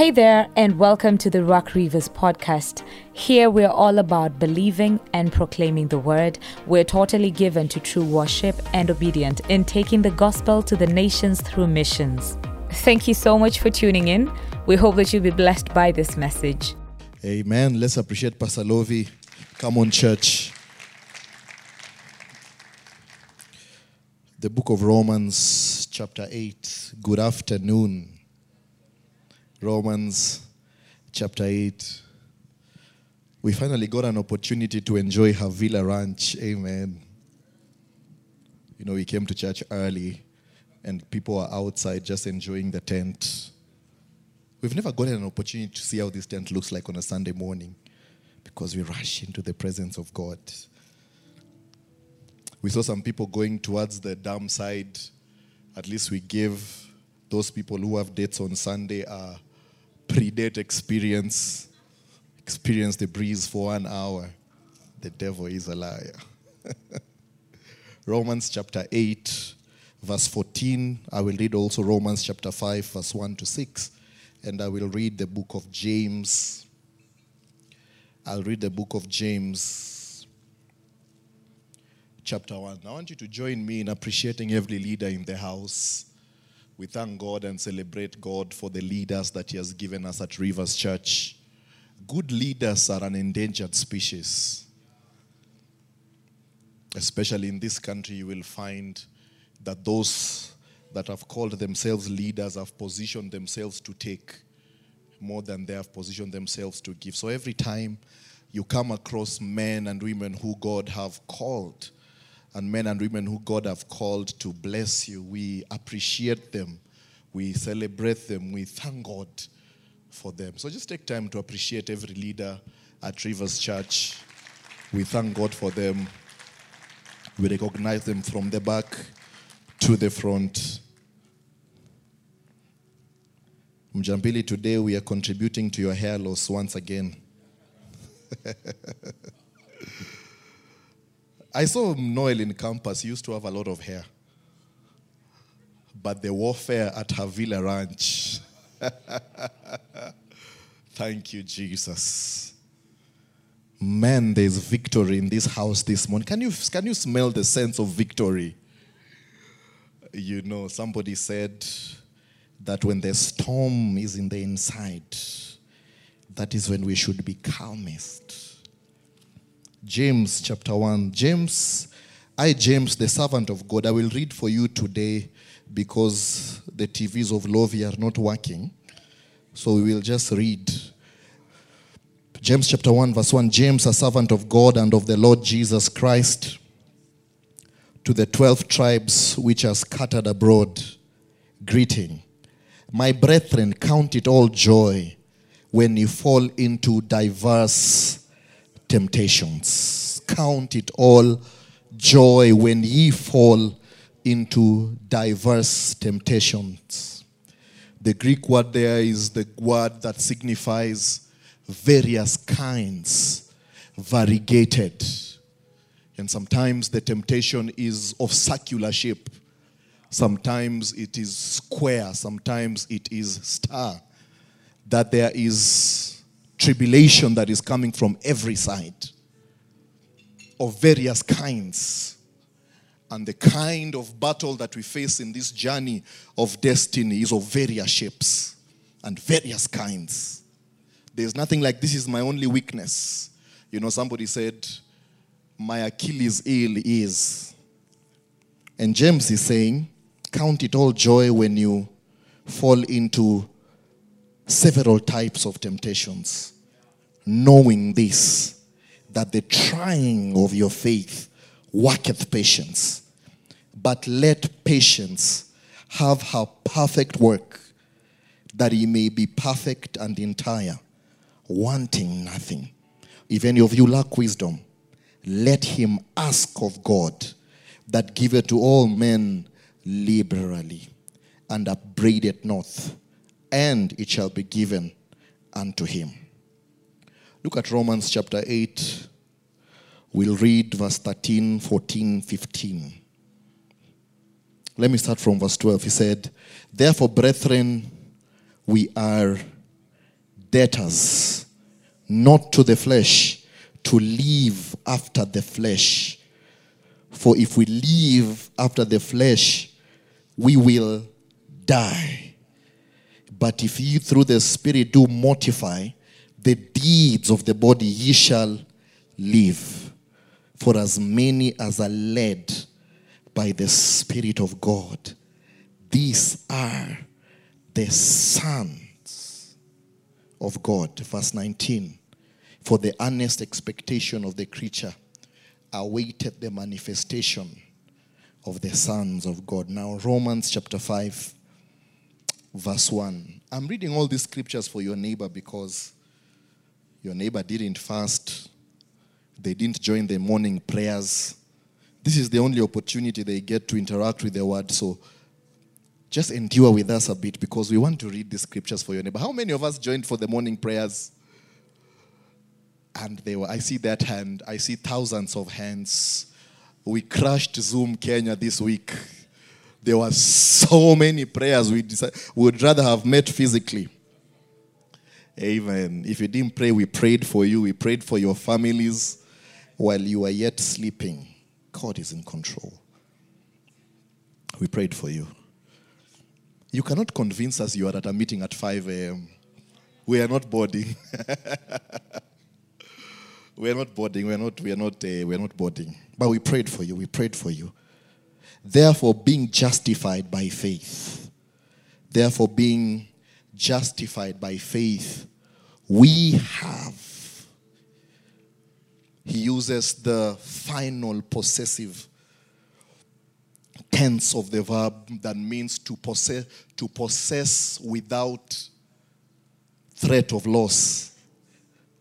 Hey there, and welcome to the Rock Rivers podcast. Here we're all about believing and proclaiming the word. We're totally given to true worship and obedient in taking the gospel to the nations through missions. Thank you so much for tuning in. We hope that you'll be blessed by this message. Amen. Let's appreciate Pastor Lovi. Come on, church. The book of Romans, chapter 8. Good afternoon. Romans chapter 8. We finally got an opportunity to enjoy Havila Ranch. Amen. You know, we came to church early and people are outside just enjoying the tent. We've never gotten an opportunity to see how this tent looks like on a Sunday morning because we rush into the presence of God. We saw some people going towards the dam side. At least we gave those people who have dates on Sunday a pre-date experience. Experience the breeze for one hour. The devil is a liar. Romans chapter 8, verse 14. I will read also Romans chapter 5, verse 1 to 6. And I will read the book of James. I'll read the book of James, chapter 1. I want you to join me in appreciating every leader in the house. We thank God and celebrate God for the leaders that He has given us at Rivers Church. Good leaders are an endangered species. Especially in this country, you will find that those that have called themselves leaders have positioned themselves to take more than they have positioned themselves to give. So every time you come across men and women who God have called, and men and women who God have called to bless you, we appreciate them, we celebrate them, we thank God for them. So just take time to appreciate every leader at Rivers Church. We thank God for them. We recognize them from the back to the front. Mjambili, today we are contributing to your hair loss once again. I saw Noel in campus. He used to have a lot of hair. But the warfare at Havila Ranch. Thank you, Jesus. Man, there's victory in this house this morning. Can you, can you smell the sense of victory? You know, somebody said that when the storm is in the inside, that is when we should be calmest. James chapter 1. James, I, James, the servant of God, I will read for you today because the TVs of Lovi are not working. So we will just read. James chapter 1, verse 1 James, a servant of God and of the Lord Jesus Christ, to the 12 tribes which are scattered abroad, greeting. My brethren, count it all joy when you fall into diverse temptations. Count it all joy when ye fall into diverse temptations. The Greek word there is the word that signifies various kinds, variegated. And sometimes the temptation is of circular shape. Sometimes it is square. Sometimes it is star. That there is tribulation that is coming from every side of various kinds. And the kind of battle that we face in this journey of destiny is of various shapes and various kinds. There's nothing like this is my only weakness. You know, somebody said, My Achilles heel is. And James is saying, Count it all joy when you fall into several types of temptations, knowing this, that the trying of your faith worketh patience. But let patience have her perfect work, that he may be perfect and entire, wanting nothing. If any of you lack wisdom, let him ask of God that giveth to all men liberally and upbraideth not, and it shall be given unto him. Look at Romans chapter 8. We'll read verse 13, 14, 15. Let me start from verse 12. He said, Therefore, brethren, we are debtors, not to the flesh, to live after the flesh. For if we live after the flesh, we will die. But if ye through the Spirit do mortify the deeds of the body, ye shall live. For as many as are led by the Spirit of God, these are the sons of God. Verse 19. For the earnest expectation of the creature awaited the manifestation of the sons of God. Now, Romans chapter 5, verse 1. I'm reading all these scriptures for your neighbor because your neighbor didn't fast, they didn't join the morning prayers. This is the only opportunity they get to interact with the word. So just endure with us a bit because we want to read the scriptures for your neighbor. How many of us joined for the morning prayers? And they were, I see that hand, I see thousands of hands. We crushed Zoom Kenya this week. There were so many prayers we decided, would rather have met physically. Amen. If you didn't pray, we prayed for you. We prayed for your families while you were yet sleeping. God is in control. We prayed for you. You cannot convince us you are at a meeting at 5 a.m. We are not boarding. we are not boarding. We are not. We are not. Uh, we are not boarding. But we prayed for you. We prayed for you. Therefore, being justified by faith. Therefore, being justified by faith, we have. He uses the final possessive tense of the verb that means to possess, to possess without threat of loss.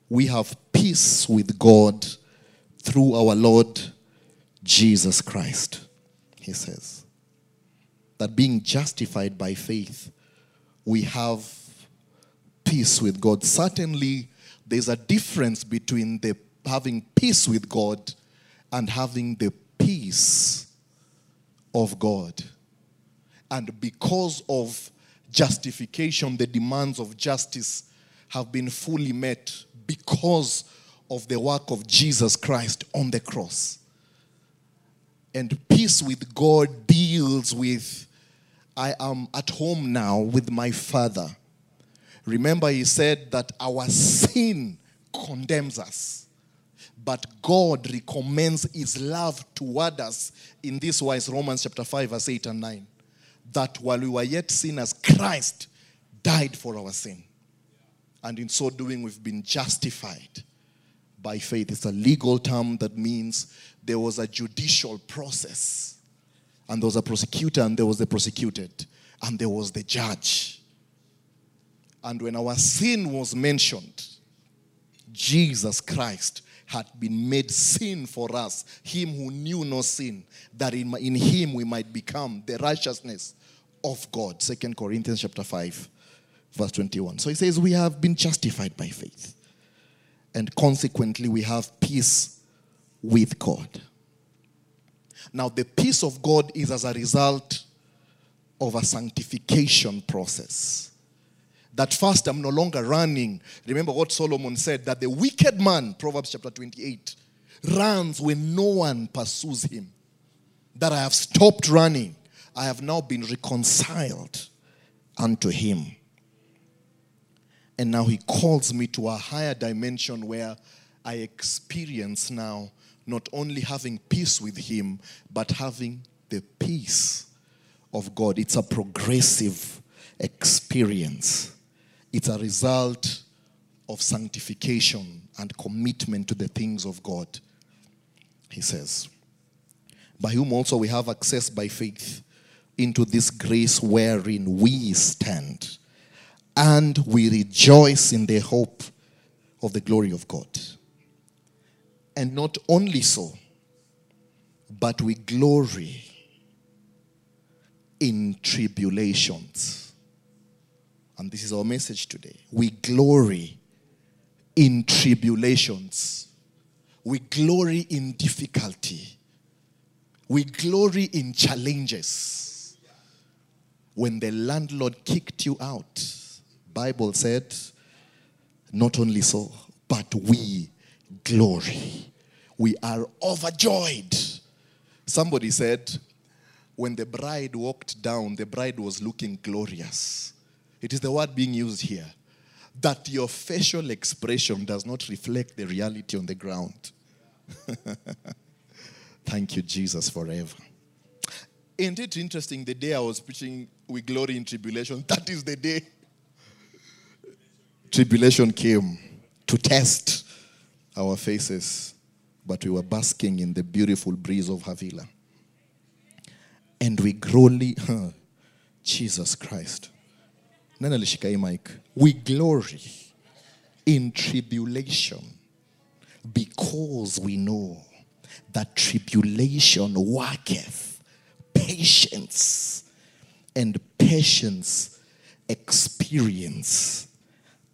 We have peace with God through our Lord Jesus Christ, he says. That being justified by faith, we have peace with God. Certainly, there's a difference between the having peace with God and having the peace of God. And because of justification, the demands of justice have been fully met because of the work of Jesus Christ on the cross. And peace with God deals with I am at home now with my Father. Remember, he said that our sin condemns us. But God recommends his love toward us in this wise Romans chapter 5, verse 8 and 9. That while we were yet sinners, Christ died for our sin. And in so doing, we've been justified by faith. It's a legal term that means there was a judicial process, and there was a prosecutor, and there was the prosecuted, and there was the judge. And when our sin was mentioned, Jesus Christ had been made sin for us, him who knew no sin, that in, in him we might become the righteousness of God. Second Corinthians chapter 5, verse 21. So he says, We have been justified by faith. And consequently, we have peace with God. Now, the peace of God is as a result of a sanctification process that first I'm no longer running. Remember what Solomon said that the wicked man, Proverbs chapter 28, runs when no one pursues him. That I have stopped running. I have now been reconciled unto him. And now he calls me to a higher dimension where I experience now not only having peace with him, but having the peace of God. It's a progressive experience. It's a result of sanctification and commitment to the things of God. He says, By whom also we have access by faith into this grace wherein we stand, and we rejoice in the hope of the glory of God. And not only so, but we glory in tribulations and this is our message today. We glory in tribulations. We glory in difficulty. We glory in challenges. When the landlord kicked you out, Bible said, Not only so, but we glory. We are overjoyed. Somebody said, when the bride walked down, the bride was looking glorious. It is the word being used here that your facial expression does not reflect the reality on the ground. Thank you, Jesus, forever. Isn't it interesting? The day I was preaching, We Glory in Tribulation, that is the day tribulation came to test our faces, but we were basking in the beautiful breeze of Havila. And we glory, Jesus Christ. We glory in tribulation because we know that tribulation worketh patience, and patience experience,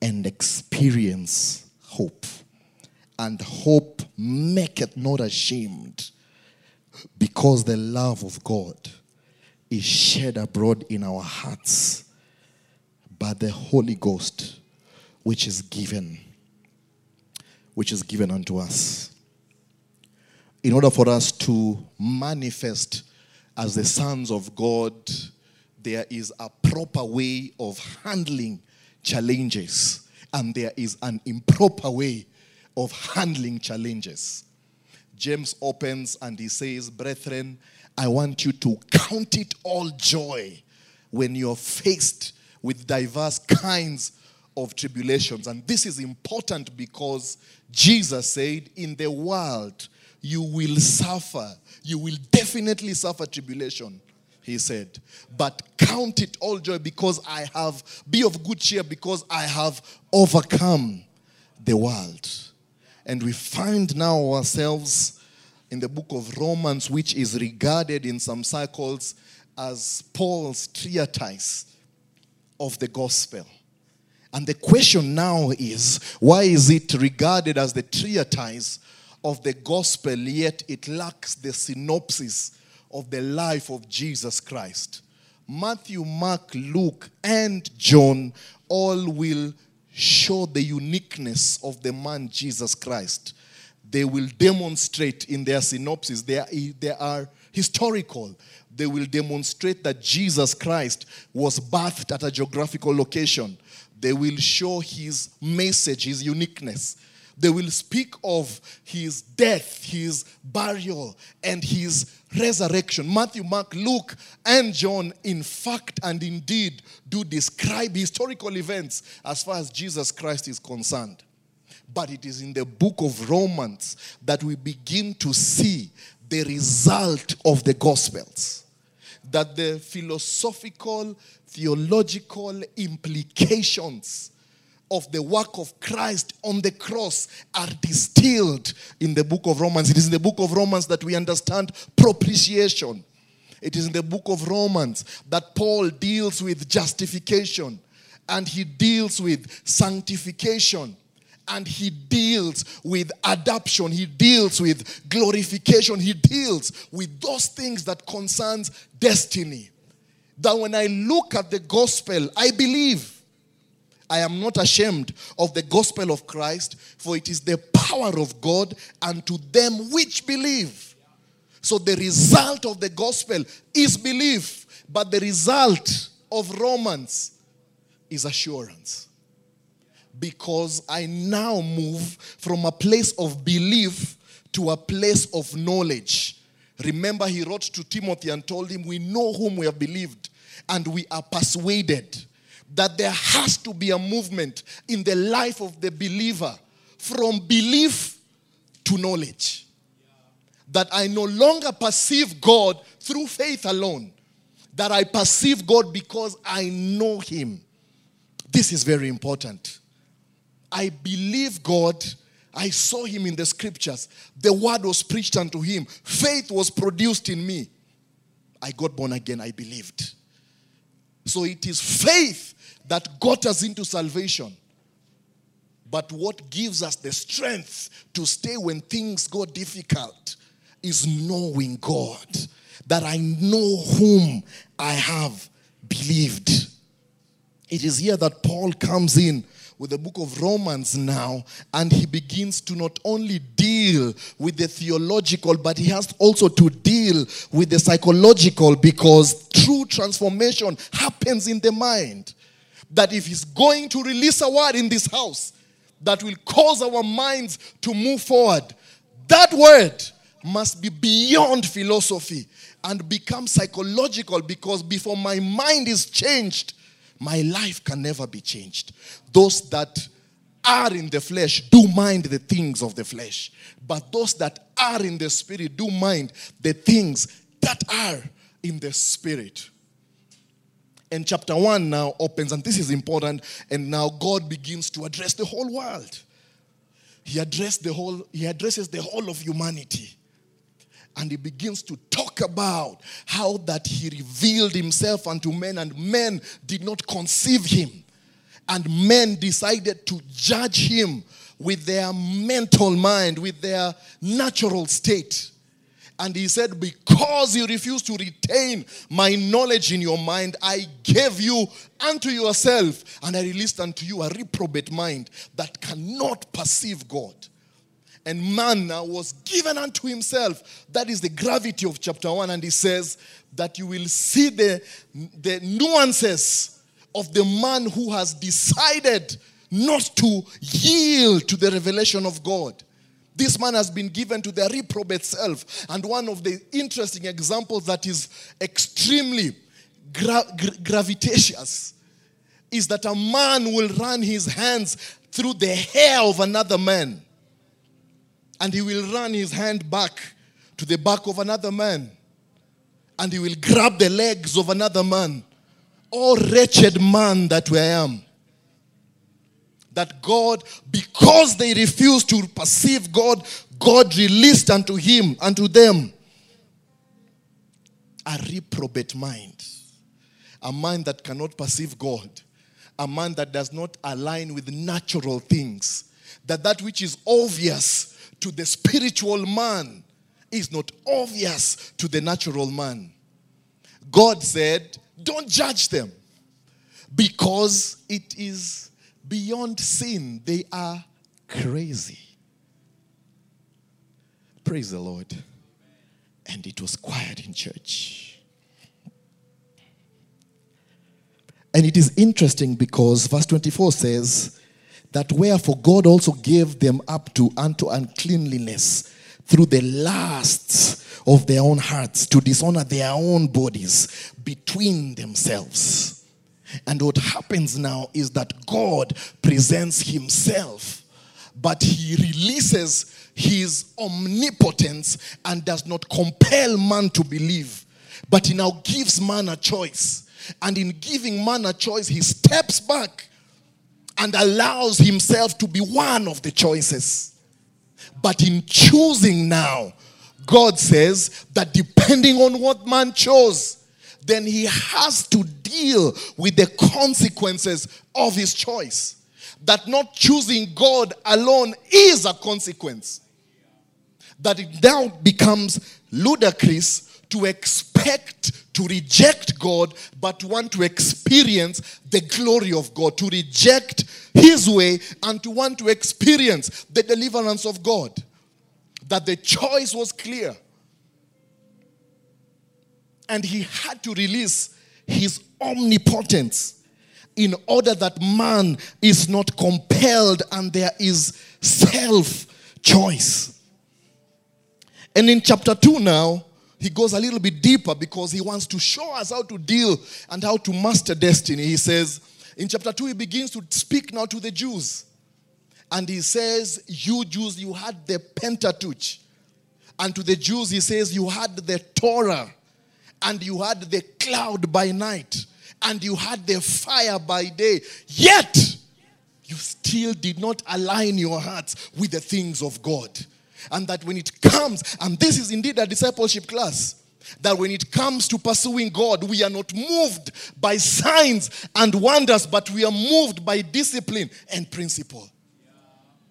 and experience hope. And hope maketh not ashamed, because the love of God is shed abroad in our hearts by the Holy Ghost, which is given, which is given unto us. In order for us to manifest as the sons of God, there is a proper way of handling challenges, and there is an improper way of handling challenges. James opens and he says, Brethren, I want you to count it all joy when you're faced with diverse kinds of tribulations. And this is important because Jesus said, In the world, you will suffer. You will definitely suffer tribulation, he said. But count it all joy because I have, be of good cheer because I have overcome the world. And we find now ourselves in the book of Romans, which is regarded in some circles as Paul's treatise of the gospel. And the question now is why is it regarded as the treatise of the gospel, yet it lacks the synopsis of the life of Jesus Christ? Matthew, Mark, Luke, and John all will show the uniqueness of the man Jesus Christ. They will demonstrate in their synopsis, they are, they are historical they will demonstrate that Jesus Christ was birthed at a geographical location. They will show his message, his uniqueness. They will speak of his death, his burial, and his resurrection. Matthew, Mark, Luke, and John, in fact and indeed, do describe historical events as far as Jesus Christ is concerned. But it is in the book of Romans that we begin to see the result of the Gospels that the philosophical, theological implications of the work of Christ on the cross are distilled in the book of Romans. It is in the book of Romans that we understand propitiation. It is in the book of Romans that Paul deals with justification and he deals with sanctification and he deals with adoption he deals with glorification he deals with those things that concerns destiny that when i look at the gospel i believe I am not ashamed of the gospel of Christ, for it is the power of God unto them which believe. So the result of the gospel is belief, but the result of Romans is assurance because I now move from a place of belief to a place of knowledge. Remember, he wrote to Timothy and told him, We know whom we have believed, and we are persuaded that there has to be a movement in the life of the believer from belief to knowledge. That I no longer perceive God through faith alone, that I perceive God because I know Him. This is very important. I believe God. I saw him in the scriptures. The word was preached unto him. Faith was produced in me. I got born again. I believed. So it is faith that got us into salvation. But what gives us the strength to stay when things go difficult is knowing God. That I know whom I have believed. It is here that Paul comes in with the book of Romans now, and he begins to not only deal with the theological, but he has also to deal with the psychological because true transformation happens in the mind. That if he's going to release a word in this house that will cause our minds to move forward, that word must be beyond philosophy and become psychological because before my mind is changed, my life can never be changed. Those that are in the flesh do mind the things of the flesh, but those that are in the spirit do mind the things that are in the spirit. And chapter 1 now opens, and this is important, and now God begins to address the whole world. He addressed the whole, he addresses the whole of humanity. And he begins to talk about how that he revealed himself unto men and men did not conceive him. And men decided to judge him with their mental mind with their natural state and he said, Because you refuse to retain my knowledge in your mind, I gave you unto yourself, and I released unto you a reprobate mind that cannot perceive God and man now was given unto himself. That is the gravity of chapter 1. And he says that you will see the, the nuances of the man who has decided not to yield to the revelation of God. This man has been given to the reprobate self. And one of the interesting examples that is extremely gra- gra- is that a man will run his hands through the hair of another man and he will run his hand back to the back of another man and he will grab the legs of another man. Oh, wretched man that I am. That God, because they refused to perceive God, God released unto him, unto them, a reprobate mind. A mind that cannot perceive God. A mind that does not align with natural things. That that which is obvious to the spiritual man is not obvious to the natural man. God said, Don't judge them because it is beyond sin. They are crazy. Praise the Lord. And it was quiet in church. And it is interesting because verse 24 says, that wherefore God also gave them up to unto uncleanliness through the lusts of their own hearts to dishonor their own bodies between themselves. And what happens now is that God presents himself, but he releases his omnipotence and does not compel man to believe, but he now gives man a choice. And in giving man a choice, he steps back and allows himself to be one of the choices. But in choosing now, God says that depending on what man chose, then he has to deal with the consequences of his choice. That not choosing God alone is a consequence. That it now becomes ludicrous to expect to reject God, but want to experience the glory of God, to reject His way and to want to experience the deliverance of God. That the choice was clear. And He had to release His omnipotence in order that man is not compelled and there is self choice. And in chapter 2 now, he goes a little bit deeper because he wants to show us how to deal and how to master destiny. He says, in chapter 2, he begins to speak now to the Jews. And he says, You Jews, you had the Pentateuch. And to the Jews, he says, You had the Torah. And you had the cloud by night. And you had the fire by day. Yet, you still did not align your hearts with the things of God. And that when it comes, and this is indeed a discipleship class, that when it comes to pursuing God, we are not moved by signs and wonders, but we are moved by discipline and principle.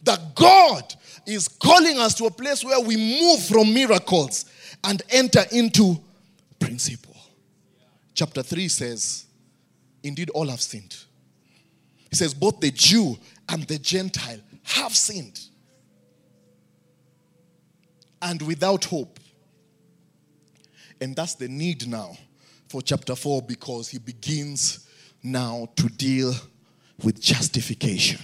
That God is calling us to a place where we move from miracles and enter into principle. Chapter 3 says, Indeed, all have sinned. He says, Both the Jew and the Gentile have sinned and without hope. And that's the need now for chapter 4 because he begins now to deal with justification.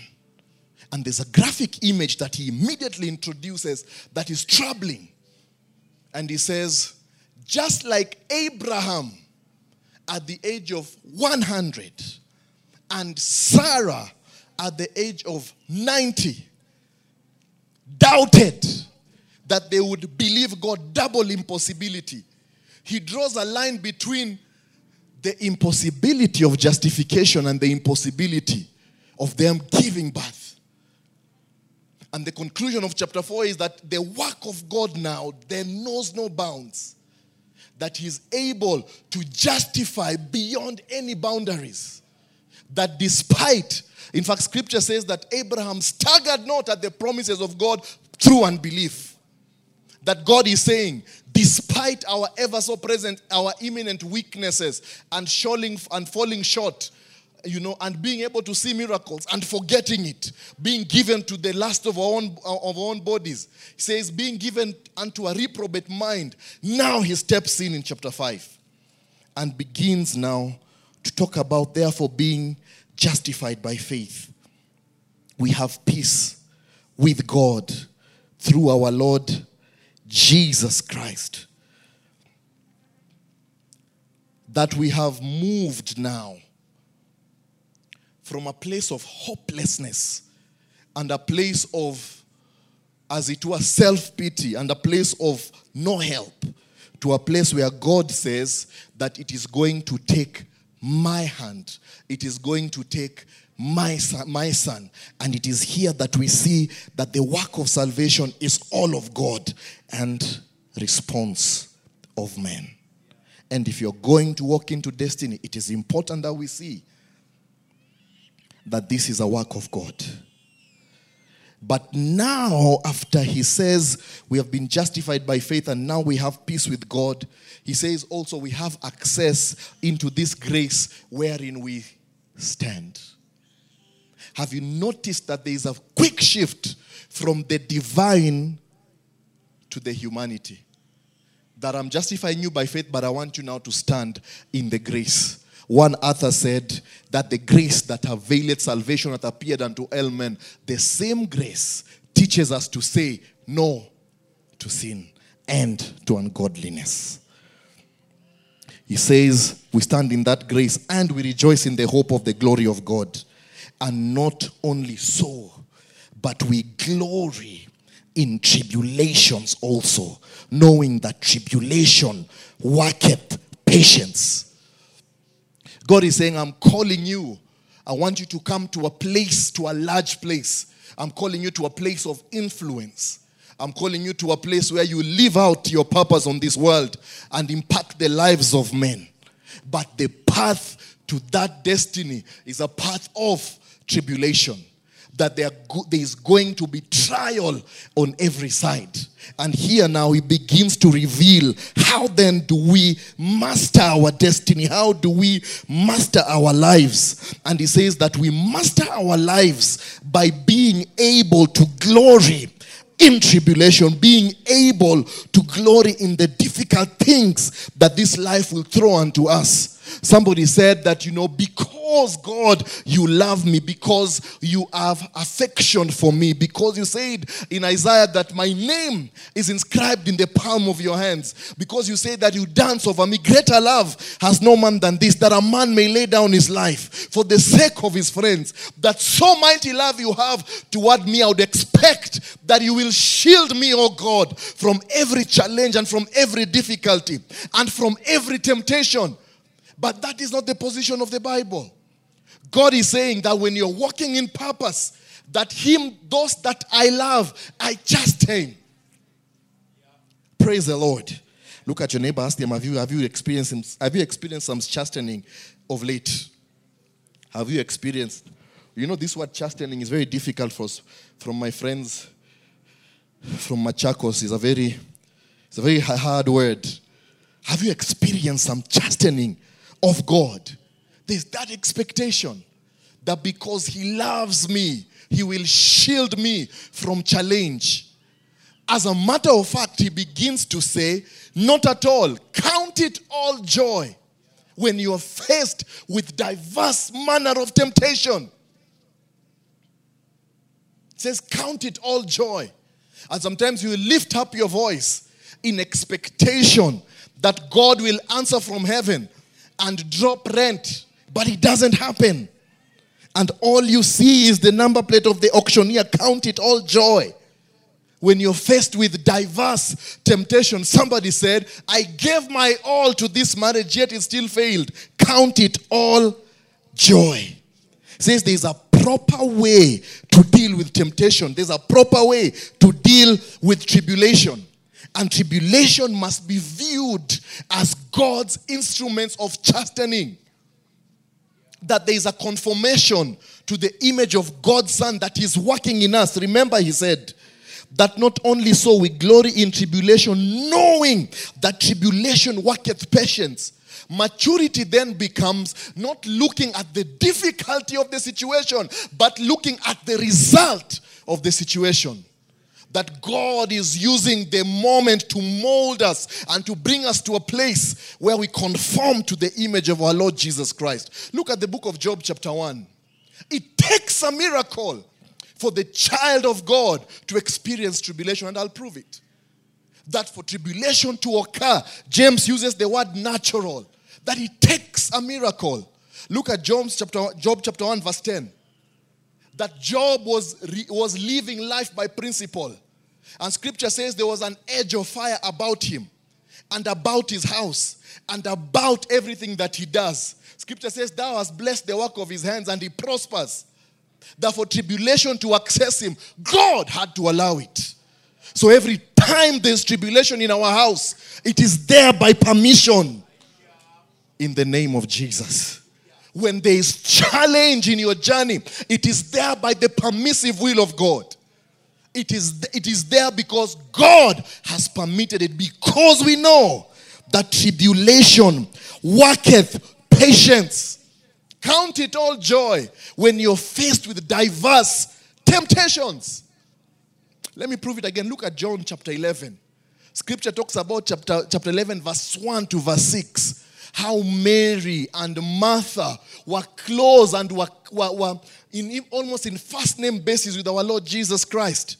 And there's a graphic image that he immediately introduces that is troubling. And he says, just like Abraham at the age of 100 and Sarah at the age of 90 doubted that they would believe God, double impossibility. He draws a line between the impossibility of justification and the impossibility of them giving birth. And the conclusion of chapter 4 is that the work of God now there knows no bounds. That He's able to justify beyond any boundaries. That despite, in fact, scripture says that Abraham staggered not at the promises of God through unbelief. That God is saying, despite our ever so present, our imminent weaknesses and, and falling short, you know, and being able to see miracles and forgetting it, being given to the lust of our own, uh, of our own bodies. He says, being given unto a reprobate mind. Now he steps in in chapter 5 and begins now to talk about, therefore, being justified by faith. We have peace with God through our Lord Jesus Christ. That we have moved now from a place of hopelessness and a place of, as it were, self pity and a place of no help to a place where God says that it is going to take my hand, it is going to take my son, my son. And it is here that we see that the work of salvation is all of God and response of man. And if you're going to walk into destiny, it is important that we see that this is a work of God. But now, after he says we have been justified by faith and now we have peace with God, he says also we have access into this grace wherein we stand. Have you noticed that there is a quick shift from the divine to the humanity? That I'm justifying you by faith, but I want you now to stand in the grace. One author said that the grace that availed salvation that appeared unto all men, the same grace teaches us to say no to sin and to ungodliness. He says, We stand in that grace and we rejoice in the hope of the glory of God. And not only so, but we glory in tribulations also, knowing that tribulation worketh patience. God is saying, I'm calling you. I want you to come to a place, to a large place. I'm calling you to a place of influence. I'm calling you to a place where you live out your purpose on this world and impact the lives of men. But the path to that destiny is a path of tribulation, that there, there is going to be trial on every side. And here now he begins to reveal how then do we master our destiny? How do we master our lives? And he says that we master our lives by being able to glory in tribulation, being able to glory in the difficult things that this life will throw unto us. Somebody said that, you know, because God, you love me, because you have affection for me, because you said in Isaiah that my name is inscribed in the palm of your hands, because you say that you dance over me. Greater love has no man than this, that a man may lay down his life for the sake of his friends. That so mighty love you have toward me, I would expect that you will shield me, oh God, from every challenge and from every difficulty and from every temptation. But that is not the position of the Bible. God is saying that when you're walking in purpose, that Him, those that I love, I chasten. Praise the Lord. Look at your neighbor, ask them, have you, have you experienced have you experienced some chastening of late? Have you experienced? You know, this word chastening is very difficult for us. From my friends from Machakos, is a very, it's a very hard word. Have you experienced some chastening of God. There's that expectation that because He loves me He will shield me from challenge. As a matter of fact, he begins to say, Not at all. Count it all joy when you are faced with diverse manner of temptation. Says, Count it all joy. And sometimes you lift up your voice in expectation that God will answer from heaven and drop rent, but it doesn't happen. And all you see is the number plate of the auctioneer. Count it all joy. When you're faced with diverse temptation, somebody said, I gave my all to this marriage, yet it still failed. Count it all joy. says there's a proper way to deal with temptation, there's a proper way to deal with tribulation. And tribulation must be viewed as God's instruments of chastening. That there is a conformation to the image of God's Son that is working in us. Remember, he said, that not only so we glory in tribulation, knowing that tribulation worketh patience. Maturity then becomes not looking at the difficulty of the situation, but looking at the result of the situation that God is using the moment to mold us and to bring us to a place where we conform to the image of our Lord Jesus Christ. Look at the book of Job, chapter 1. It takes a miracle for the child of God to experience tribulation, and I'll prove it. That for tribulation to occur, James uses the word natural, that it takes a miracle. Look at Job chapter, Job chapter 1, verse 10 that Job was, was living life by principle. And scripture says there was an edge of fire about him and about his house and about everything that he does. Scripture says, Thou hast blessed the work of his hands and he prospers. That for tribulation to access him, God had to allow it. So every time there's tribulation in our house, it is there by permission in the name of Jesus. When there is challenge in your journey, it is there by the permissive will of God. It is, it is there because God has permitted it, because we know that tribulation worketh patience. Count it all joy when you're faced with diverse temptations. Let me prove it again. Look at John chapter 11. Scripture talks about chapter, chapter 11, verse 1 to verse 6 how Mary and Martha were close and were, were, were in almost in first name basis with our Lord Jesus Christ.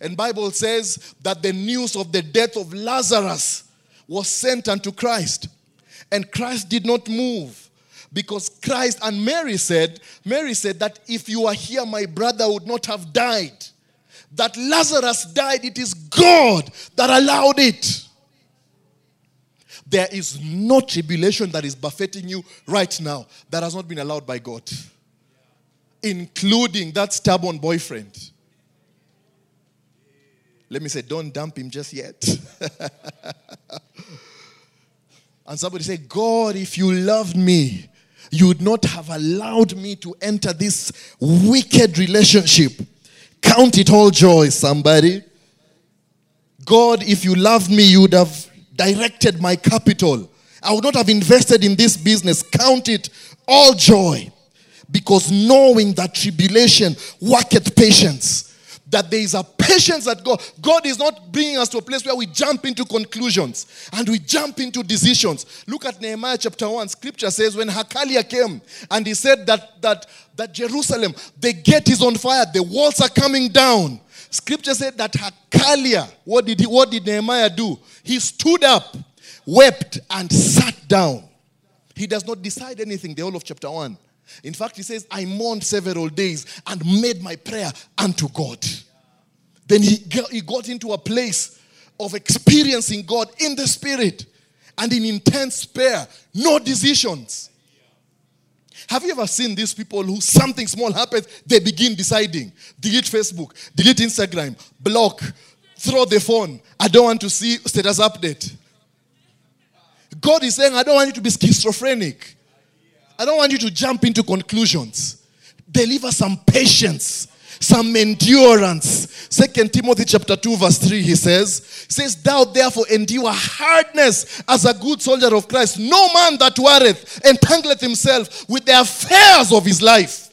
And Bible says that the news of the death of Lazarus was sent unto Christ. And Christ did not move because Christ and Mary said, Mary said that if you are here, my brother would not have died. That Lazarus died, it is God that allowed it. There is no tribulation that is buffeting you right now that has not been allowed by God, including that stubborn boyfriend. Let me say, don't dump him just yet. and somebody say, God, if you loved me, you would not have allowed me to enter this wicked relationship. Count it all joy, somebody. God, if you loved me, you would have directed my capital. I would not have invested in this business. Count it all joy. Because knowing that tribulation worketh patience. That there is a patience that God, God is not bringing us to a place where we jump into conclusions and we jump into decisions. Look at Nehemiah chapter 1. Scripture says when Hachaliah came and he said that, that, that Jerusalem, the gate is on fire, the walls are coming down. Scripture said that Hachaliah, what did, he, what did Nehemiah do? He stood up, wept, and sat down. He does not decide anything, the whole of chapter 1. In fact, he says, I mourned several days and made my prayer unto God. Then he he got into a place of experiencing God in the spirit and in intense prayer, no decisions. Have you ever seen these people who something small happens, they begin deciding, delete Facebook, delete Instagram, block, throw the phone. I don't want to see status update. God is saying, I don't want you to be schizophrenic. I don't want you to jump into conclusions. Deliver some patience some endurance. Second Timothy chapter 2, verse 3, he says, says, Thou therefore endure hardness as a good soldier of Christ. No man that worreth entangleth himself with the affairs of his life.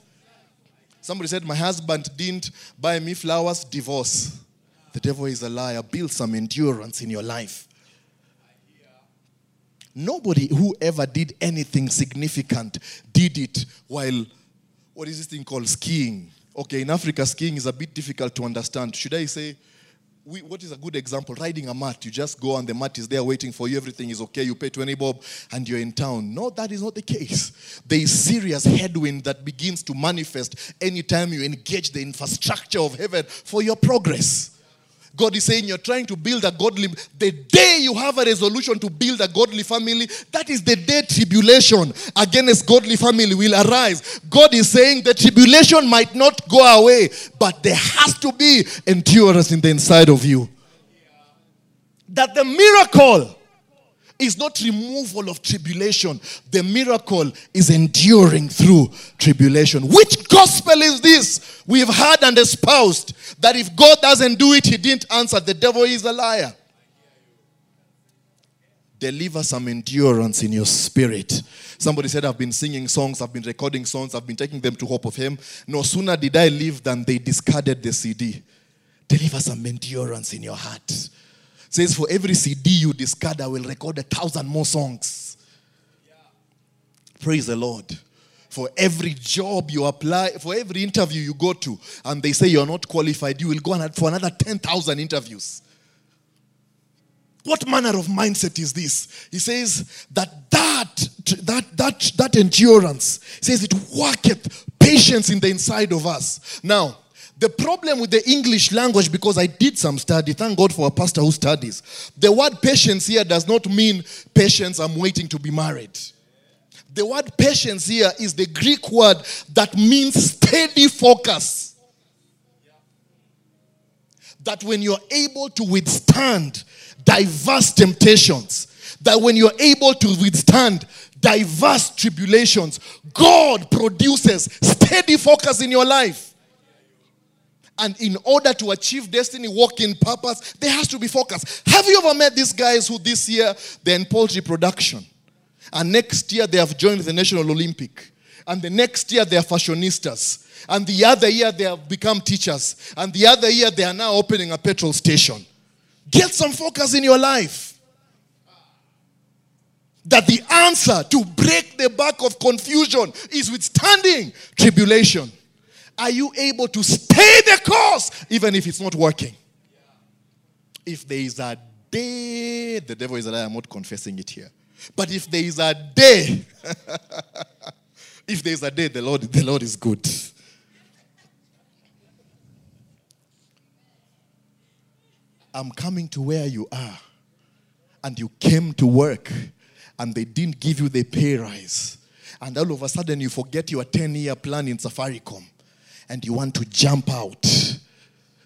Somebody said, My husband didn't buy me flowers, divorce. The devil is a liar. Build some endurance in your life. Nobody who ever did anything significant did it while, what is this thing called? Skiing. Okay, in Africa, skiing is a bit difficult to understand. Should I say, we, what is a good example? Riding a mat. You just go and the mat is there waiting for you. Everything is okay. You pay 20 bob and you're in town. No, that is not the case. There is serious headwind that begins to manifest anytime you engage the infrastructure of heaven for your progress. God is saying you're trying to build a godly. The day you have a resolution to build a godly family, that is the day tribulation against godly family will arise. God is saying the tribulation might not go away, but there has to be endurance in the inside of you. That the miracle is not removal of tribulation. The miracle is enduring through tribulation. Which gospel is this? We've heard and espoused that if God doesn't do it, He didn't answer. The devil is a liar. Deliver some endurance in your spirit. Somebody said, I've been singing songs, I've been recording songs, I've been taking them to Hope FM. No sooner did I leave than they discarded the CD. Deliver some endurance in your heart says for every CD you discard, I will record a thousand more songs. Praise the Lord. For every job you apply, for every interview you go to, and they say you're not qualified, you will go for another 10,000 interviews. What manner of mindset is this? He says that that, that, that, that endurance, says it worketh patience in the inside of us. Now, the problem with the English language, because I did some study, thank God for a pastor who studies. The word patience here does not mean patience, I'm waiting to be married. The word patience here is the Greek word that means steady focus. That when you're able to withstand diverse temptations, that when you're able to withstand diverse tribulations, God produces steady focus in your life. And in order to achieve destiny, walk in purpose, there has to be focus. Have you ever met these guys who this year they're in poultry production? And next year they have joined the National Olympic. And the next year they are fashionistas. And the other year they have become teachers. And the other year they are now opening a petrol station. Get some focus in your life. That the answer to break the back of confusion is withstanding tribulation. Are you able to stay the course even if it's not working? If there is a day, the devil is a liar, I'm not confessing it here. But if there is a day, if there is a day, the Lord, the Lord is good. I'm coming to where you are, and you came to work, and they didn't give you the pay rise. And all of a sudden, you forget your 10 year plan in Safaricom and you want to jump out,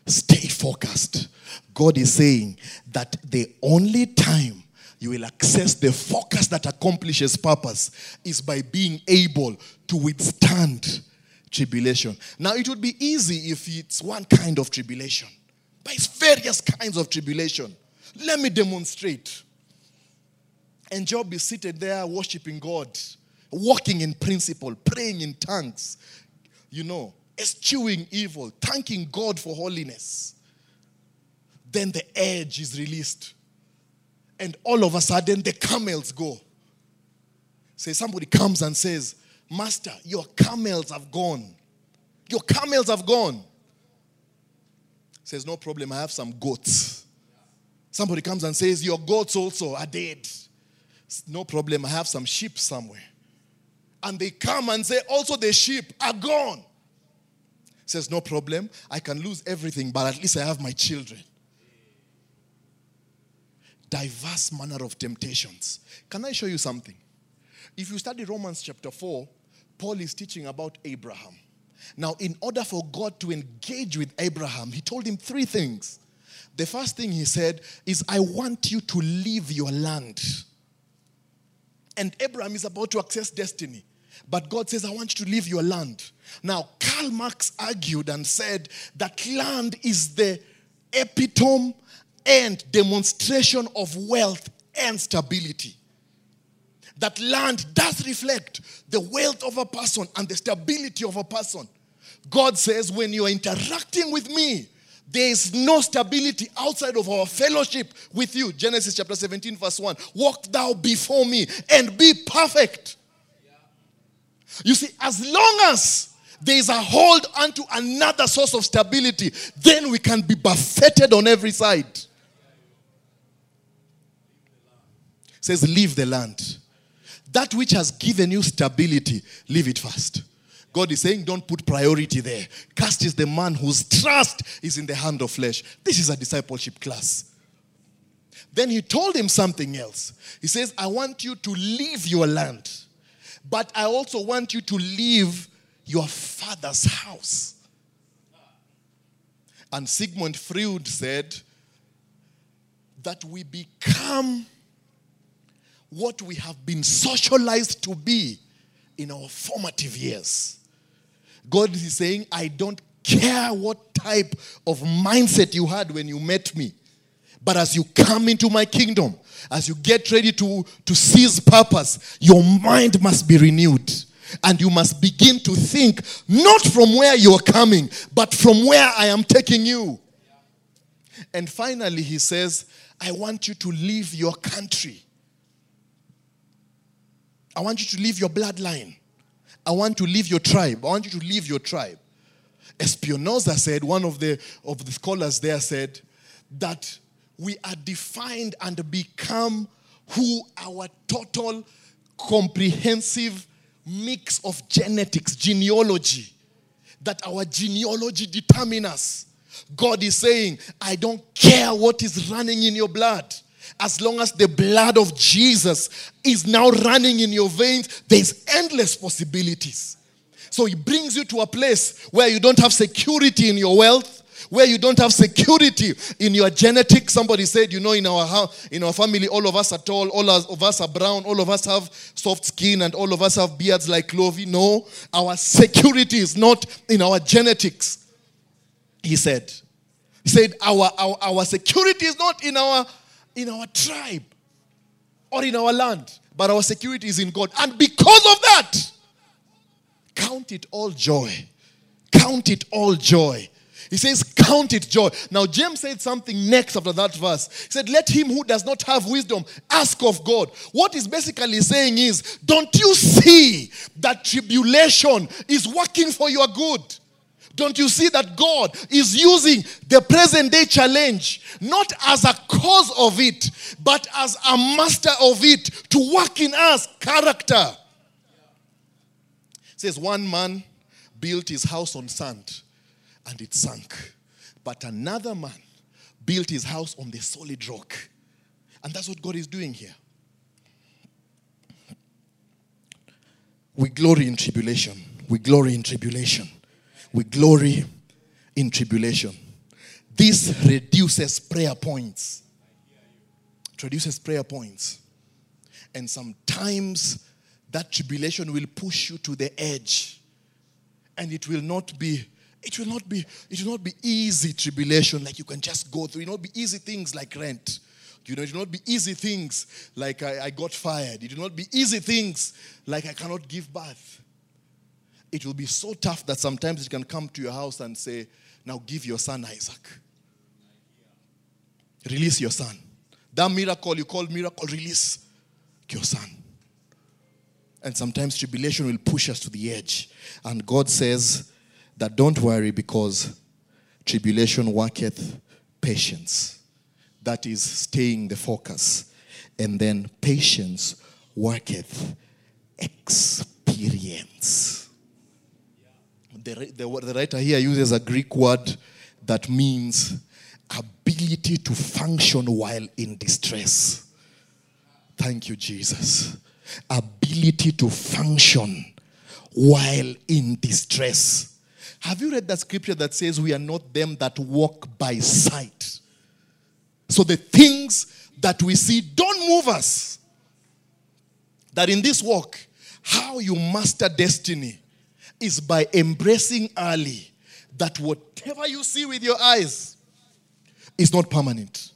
stay focused. God is saying that the only time you will access the focus that accomplishes purpose is by being able to withstand tribulation. Now, it would be easy if it's one kind of tribulation, but it's various kinds of tribulation. Let me demonstrate. And Job is seated there worshiping God, walking in principle, praying in tongues, you know, eschewing evil, thanking God for holiness. Then the edge is released. And all of a sudden, the camels go. Say, somebody comes and says, Master, your camels have gone. Your camels have gone. Says, No problem, I have some goats. Somebody comes and says, Your goats also are dead. No problem, I have some sheep somewhere. And they come and say, Also, the sheep are gone says, No problem. I can lose everything, but at least I have my children. Diverse manner of temptations. Can I show you something? If you study Romans chapter 4, Paul is teaching about Abraham. Now, in order for God to engage with Abraham, he told him three things. The first thing he said is, I want you to leave your land. And Abraham is about to access destiny. But God says, I want you to leave your land. Now, Karl Marx argued and said that land is the epitome and demonstration of wealth and stability. That land does reflect the wealth of a person and the stability of a person. God says, when you are interacting with me, there is no stability outside of our fellowship with you. Genesis chapter 17, verse 1. Walk thou before me and be perfect. You see, as long as there is a hold onto another source of stability, then we can be buffeted on every side. says, Leave the land. That which has given you stability, leave it first. God is saying, don't put priority there. Cast is the man whose trust is in the hand of flesh. This is a discipleship class. Then he told him something else. He says, I want you to leave your land, but I also want you to leave your father's house. And Sigmund Freud said that we become what we have been socialized to be in our formative years. God is saying, I don't care what type of mindset you had when you met me. But as you come into my kingdom, as you get ready to, to seize purpose, your mind must be renewed. And you must begin to think not from where you're coming, but from where I am taking you. And finally, he says, I want you to leave your country. I want you to leave your bloodline. I want to leave your tribe. I want you to leave your tribe. Espinosa said, one of the, of the scholars there said, that we are defined and become who our total comprehensive mix of genetics, genealogy, that our genealogy determines us. God is saying, I don't care what is running in your blood as long as the blood of Jesus is now running in your veins, there's endless possibilities. So he brings you to a place where you don't have security in your wealth, where you don't have security in your genetics. Somebody said, you know, in our in our family, all of us are tall, all of us are brown, all of us have soft skin, and all of us have beards like Clovy. No, our security is not in our genetics. He said. He said, our, our, our security is not in our in our tribe or in our land, but our security is in God. And because of that, count it all joy. Count it all joy. He says, Count it joy. Now, James said something next after that verse. He said, Let him who does not have wisdom ask of God. What he's basically saying is, Don't you see that tribulation is working for your good? Don't you see that God is using the present day challenge not as a cause of it, but as a master of it to work in us character? It says one man built his house on sand and it sank, but another man built his house on the solid rock. And that's what God is doing here. We glory in tribulation. We glory in tribulation we glory in tribulation. This reduces prayer points. It reduces prayer points. And sometimes that tribulation will push you to the edge. And it will not be it will not be it will not be easy tribulation like you can just go through. It will not be easy things like rent. You know, it will not be easy things like I, I got fired. It will not be easy things like I cannot give birth it will be so tough that sometimes it can come to your house and say, Now give your son Isaac. Release your son. That miracle you call miracle, release your son. And sometimes tribulation will push us to the edge. And God says that don't worry because tribulation worketh patience. That is staying the focus. And then patience worketh experience the, the, the writer here uses a Greek word that means ability to function while in distress. Thank you, Jesus. Ability to function while in distress. Have you read that scripture that says we are not them that walk by sight? So the things that we see don't move us. That in this walk, how you master destiny is by embracing early that whatever you see with your eyes is not permanent.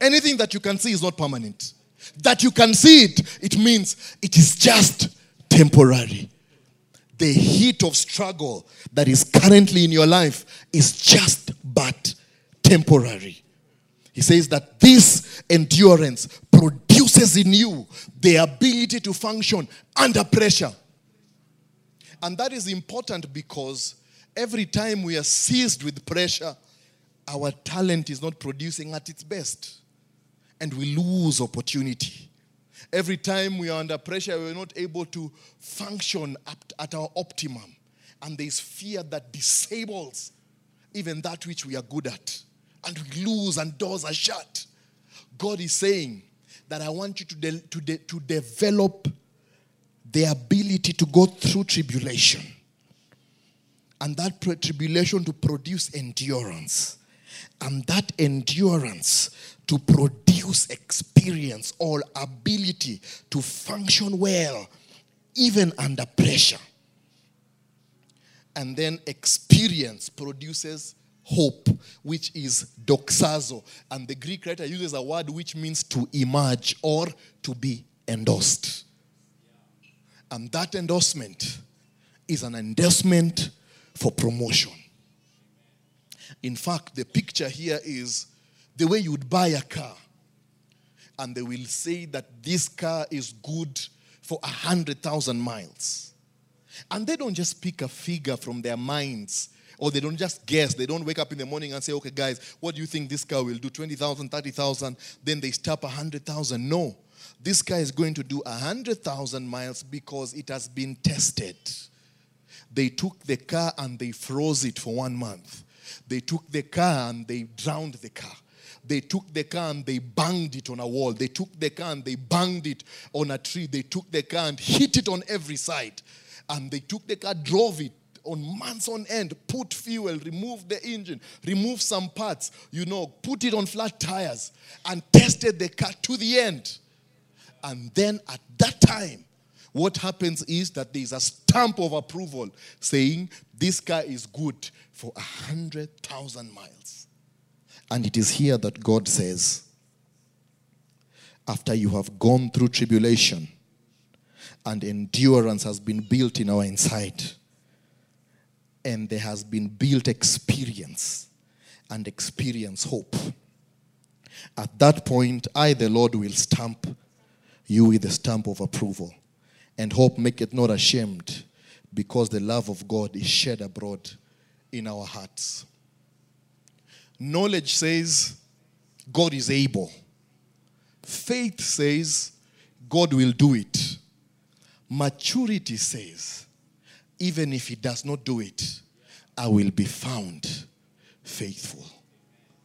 Anything that you can see is not permanent. That you can see it, it means it is just temporary. The heat of struggle that is currently in your life is just but temporary. He says that this endurance produces in you the ability to function under pressure. And that is important because every time we are seized with pressure, our talent is not producing at its best. And we lose opportunity. Every time we are under pressure, we're not able to function at our optimum. And there's fear that disables even that which we are good at. And we lose, and doors are shut. God is saying that I want you to, de- to, de- to develop the ability to go through tribulation. And that tribulation to produce endurance. And that endurance to produce experience or ability to function well, even under pressure. And then experience produces hope, which is doxazo. And the Greek writer uses a word which means to emerge or to be endorsed. And that endorsement is an endorsement for promotion. In fact, the picture here is the way you would buy a car. And they will say that this car is good for 100,000 miles. And they don't just pick a figure from their minds or they don't just guess. They don't wake up in the morning and say, okay, guys, what do you think this car will do? 20,000, 30,000. Then they stop 100,000. No. This car is going to do 100,000 miles because it has been tested. They took the car and they froze it for one month. They took the car and they drowned the car. They took the car and they banged it on a wall. They took the car and they banged it on a tree. They took the car and hit it on every side. And they took the car, drove it on months on end, put fuel, remove the engine, remove some parts, you know, put it on flat tires, and tested the car to the end. And then at that time, what happens is that there's a stamp of approval saying this car is good for a hundred thousand miles. And it is here that God says, after you have gone through tribulation and endurance has been built in our inside, and there has been built experience and experience hope. At that point, I, the Lord, will stamp you with the stamp of approval. And hope make it not ashamed because the love of God is shed abroad in our hearts. Knowledge says God is able. Faith says God will do it. Maturity says even if he does not do it, I will be found faithful.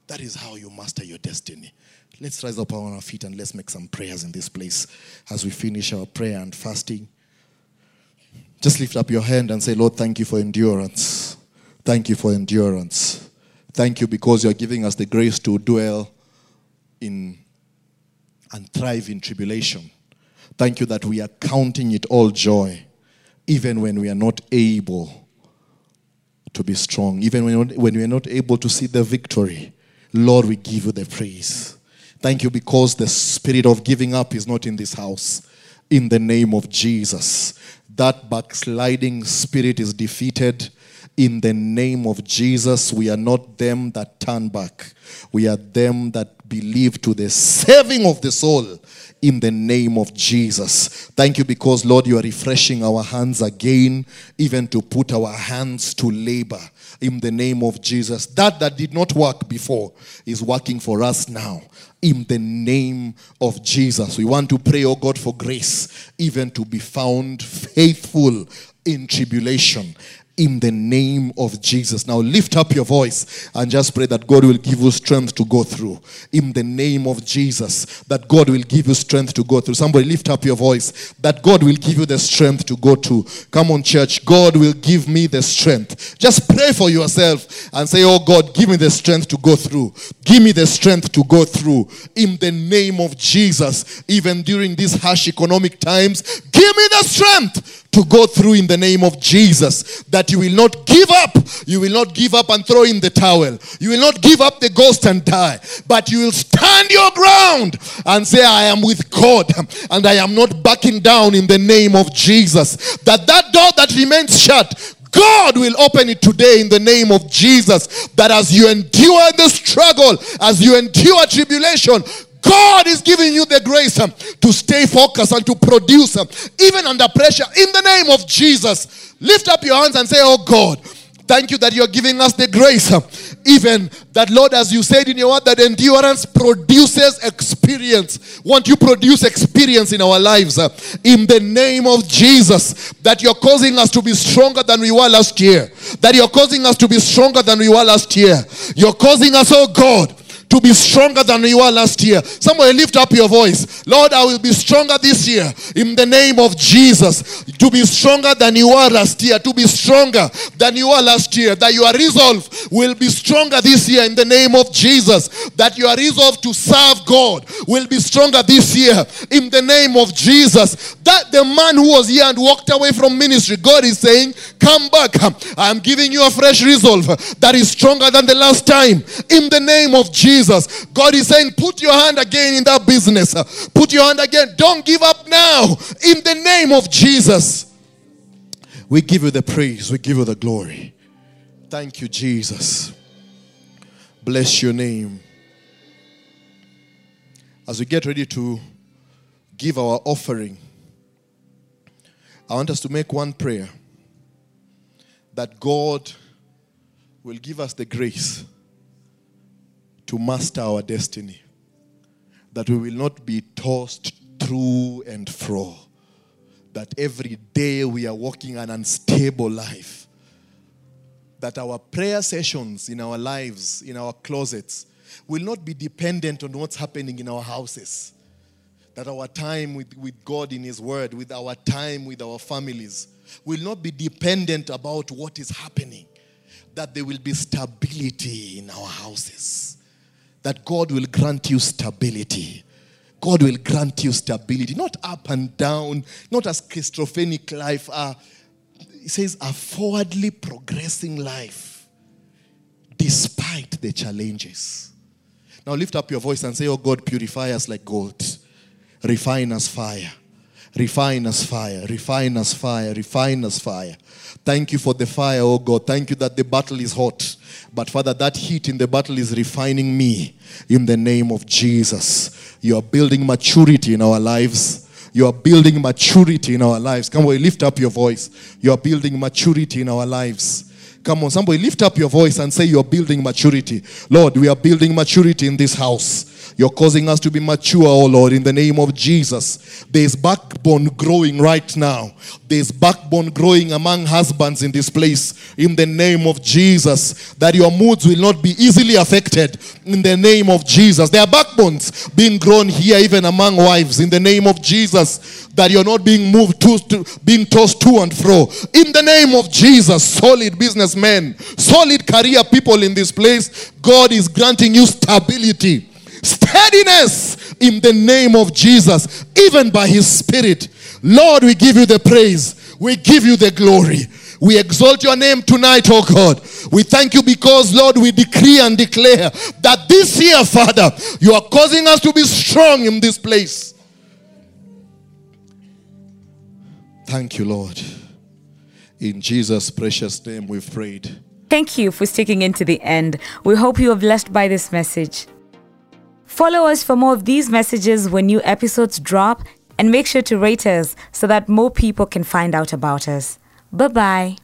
That is how you master your destiny. Let's rise up on our feet and let's make some prayers in this place as we finish our prayer and fasting. Just lift up your hand and say, Lord, thank you for endurance. Thank you for endurance. Thank you because you're giving us the grace to dwell in and thrive in tribulation. Thank you that we are counting it all joy, even when we are not able to be strong, even when, when we are not able to see the victory. Lord, we give you the praise. Thank you because the spirit of giving up is not in this house. In the name of Jesus, that backsliding spirit is defeated. In the name of Jesus, we are not them that turn back. We are them that believe to the saving of the soul in the name of Jesus. Thank you because, Lord, you are refreshing our hands again, even to put our hands to labor in the name of Jesus. That that did not work before is working for us now in the name of Jesus. We want to pray, oh God, for grace, even to be found faithful in tribulation in the name of Jesus. Now lift up your voice and just pray that God will give you strength to go through. In the name of Jesus, that God will give you strength to go through. Somebody lift up your voice that God will give you the strength to go to. Come on, church. God will give me the strength. Just pray for yourself and say, Oh God, give me the strength to go through. Give me the strength to go through. In the name of Jesus, even during these harsh economic times, give me the strength to go through in the name of Jesus. That you will not give up. You will not give up and throw in the towel. You will not give up the ghost and die. But you will stand your ground and say, I am with God and I am not backing down in the name of Jesus. That that door that remains shut, God will open it today in the name of Jesus. That as you endure the struggle, as you endure tribulation, God is giving you the grace um, to stay focused and to produce um, even under pressure in the name of Jesus. Lift up your hands and say, Oh God, thank you that you're giving us the grace. um, even that, Lord, as you said in your word, that endurance produces experience. Want you produce experience in our lives in the name of Jesus. That you're causing us to be stronger than we were last year. That you're causing us to be stronger than we were last year. You're causing us, oh God to be stronger than you were last year. Somebody lift up your voice. Lord, I will be stronger this year in the name of Jesus. To be stronger than you were last year. To be stronger than you were last year. That your resolve will be stronger this year in the name of Jesus. That your resolve to serve God will be stronger this year in the name of Jesus. That the man who was here and walked away from ministry, God is saying, Come back. I am giving you a fresh resolve that is stronger than the last time in the name of Jesus. God is saying, Put your hand again in that business. Put your hand again. Don't give up now in the name of Jesus. We give you the praise, we give you the glory. Thank you, Jesus. Bless your name. As we get ready to give our offering, I want us to make one prayer that God will give us the grace to master our destiny, that we will not be tossed through and fro, that every day we are walking an unstable life, that our prayer sessions in our lives, in our closets, will not be dependent on what's happening in our houses. That our time with, with God in His Word, with our time with our families, will not be dependent about what is happening. That there will be stability in our houses. That God will grant you stability. God will grant you stability, not up and down, not as schizophrenic life. Uh, it says a forwardly progressing life despite the challenges. Now lift up your voice and say, Oh God, purify us like gold, refine us fire. Refine us fire, refine us fire, refine us fire. Thank you for the fire, oh God. Thank you that the battle is hot. But Father, that heat in the battle is refining me in the name of Jesus. You are building maturity in our lives. You are building maturity in our lives. Come on, lift up your voice. You are building maturity in our lives. Come on, somebody lift up your voice and say, You're building maturity. Lord, we are building maturity in this house. You're causing us to be mature, oh Lord, in the name of Jesus. There's backbone growing right now. There's backbone growing among husbands in this place in the name of Jesus. That your moods will not be easily affected in the name of Jesus. There are backbones being grown here, even among wives, in the name of Jesus. That you're not being moved to, to being tossed to and fro. In the name of Jesus, solid businessmen, solid career people in this place, God is granting you stability steadiness in the name of Jesus, even by His Spirit. Lord, we give you the praise, we give you the glory. We exalt your name tonight, oh God. We thank you because, Lord, we decree and declare that this year, Father, you are causing us to be strong in this place. Thank you, Lord. In Jesus' precious name, we've prayed. Thank you for sticking into the end. We hope you are blessed by this message. Follow us for more of these messages when new episodes drop and make sure to rate us so that more people can find out about us. Bye bye.